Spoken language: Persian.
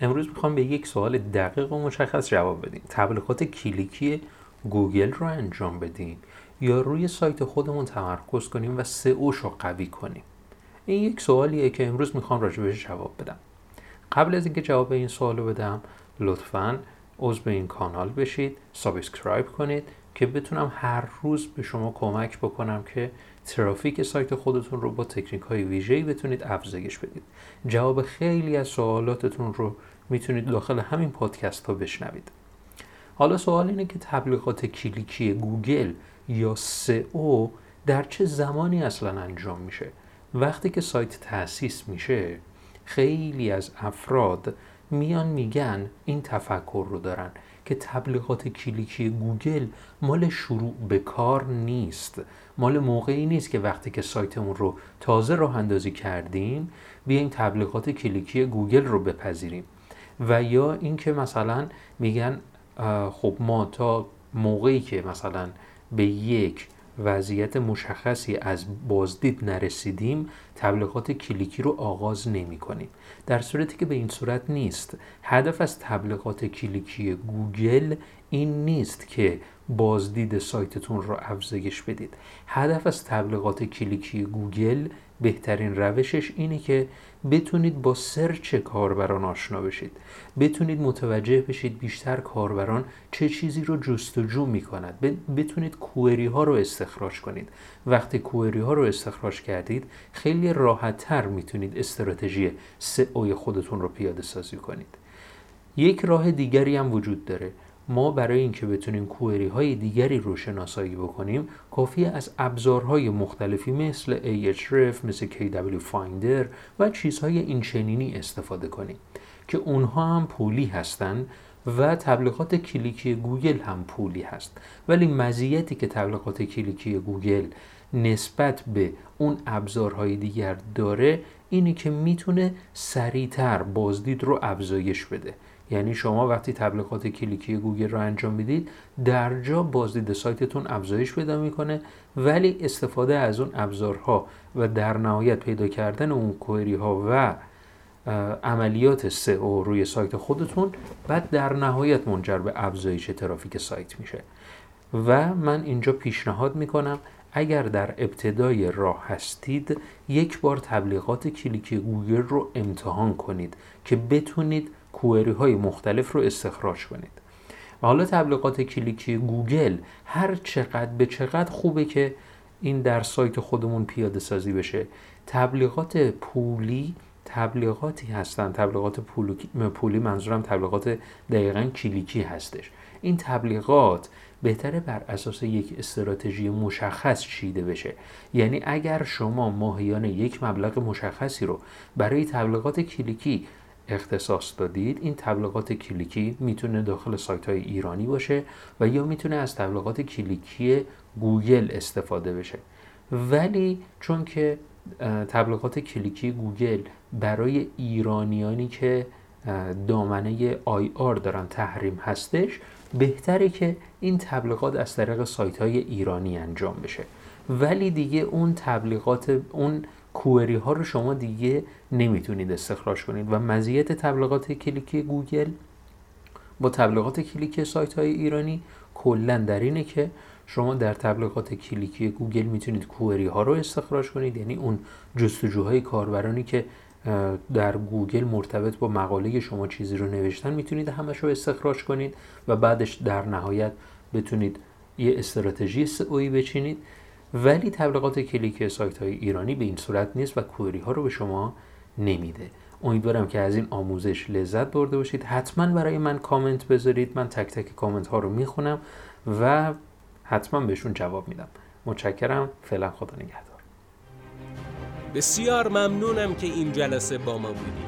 امروز می‌خوام به یک سوال دقیق و مشخص جواب بدیم تبلیغات کلیکی گوگل رو انجام بدیم یا روی سایت خودمون تمرکز کنیم و سئوش رو قوی کنیم؟ این یک سوالیه که امروز می‌خوام راجبش جواب بدم. قبل از اینکه جواب این سوال رو بدم لطفا عضو این کانال بشید subscribe کنید که بتونم هر روز به شما کمک بکنم که ترافیک سایت خودتون رو با تکنیک های ویژه‌ای بتونید افزایش بدید. جواب خیلی از سوالاتتون رو می‌تونید داخل همین پادکست ها بشنوید. حالا سوال اینه که تبلیغات کلیکی گوگل یا سئو در چه زمانی اصلا انجام میشه؟ وقتی که سایت تأسیس میشه خیلی از افراد میان میگن این تفکر رو دارن که تبلیغات کلیکی گوگل مال شروع به کار نیست. مال موقعی نیست که وقتی که سایتمون رو تازه راه اندازی کردیم بیایم تبلیغات کلیکی گوگل رو بپذیریم. و یا اینکه مثلا میگن خب ما تا موقعی که مثلا به یک وضعیت مشخصی از بازدید نرسیدیم تبلیغات کلیکی رو آغاز نمی کنیم. در صورتی که به این صورت نیست. هدف از تبلیغات کلیکی گوگل این نیست که بازدید سایتتون رو افزایش بدید. هدف از تبلیغات کلیکی گوگل بهترین روشش اینه که بتونید با search کاربران آشنا بشید. بتونید متوجه بشید بیشتر کاربران چه چیزی رو جستجو می کند بتونید query ها رو استخراج کنید. وقتی query ها رو استخراج کردید خیلی راحت تر می‌تونید استراتژی سئو خودتون رو پیاده سازی کنید. یک راه دیگری هم وجود داره. ما برای اینکه بتونیم query های دیگری رو شناسایی بکنیم کافی از ابزارهای مختلفی مثل Ahref مثل KW Finder و چیزهای اینچنینی استفاده کنیم که اونها هم پولی هستند و تبلیغات کلیکی گوگل هم پولی هست. ولی مزیتی که تبلیغات کلیکی گوگل نسبت به اون ابزارهای دیگر داره اینی که می‌تونه سریعتر بازدید رو افزایش بده. یعنی شما وقتی تبلیغات کلیکی گوگل رو انجام می‌دید در جا بازدید سایتتون افزایش پیدا می‌کنه ولی استفاده از اون ابزارها و در نهایت پیدا کردن اون کوئری ها و عملیات سئو روی سایت خودتون بعد در نهایت منجر به افزایش ترافیک سایت میشه. و من اینجا پیشنهاد می‌کنم اگر در ابتدای راه هستید یک بار تبلیغات کلیکی گوگل رو امتحان کنید که بتونید query های مختلف رو استخراج کنید. و حالا تبلیغات کلیکی گوگل هر چقدر به چقدر خوبه که این در سایت خودمون پیاده سازی بشه. تبلیغات پولی تبلیغاتی هستن. تبلیغات پولی منظورم تبلیغات دقیقا کلیکی هستش. این تبلیغات بهتره بر اساس یک استراتژی مشخص چیده بشه. یعنی اگر شما ماهیانه یک مبلغ مشخصی رو برای تبلیغات کلیکی اختصاص دادید این تبلیغات کلیکی می‌تونه داخل سایت های ایرانی باشه و یا می‌تونه از تبلیغات کلیکی گوگل استفاده بشه. ولی چون که تبلیغات کلیکی گوگل برای ایرانیانی که دامنه IR دارن تحریم هستش بهتره که این تبلیغات از طریق سایت های ایرانی انجام بشه. ولی دیگه اون تبلیغات اون query ها رو شما دیگه نمی‌تونید استخراج کنید. و مزیت تبلیغات کلیکی گوگل با تبلیغات کلیکی سایت های ایرانی کلا در اینه که شما در تبلیغات کلیکی گوگل می‌تونید query ها رو استخراج کنید. یعنی اون جستجوهای کاربرانی که در گوگل مرتبط با مقاله شما چیزی رو نوشتن می‌تونید همش رو استخراج کنید و بعدش در نهایت بتونید یه استراتژی سئویی بچینید. ولی تبلیغات کلیک سایت های ایرانی به این صورت نیست و query ها رو به شما نمیده. امیدوارم که از این آموزش لذت برده باشید. حتما برای من کامنت بذارید. من تک تک کامنت ها رو می‌خونم و حتما بهشون جواب میدم. متشکرم. فعلا خدا نگهدار. بسیار ممنونم که این جلسه با ما بودید.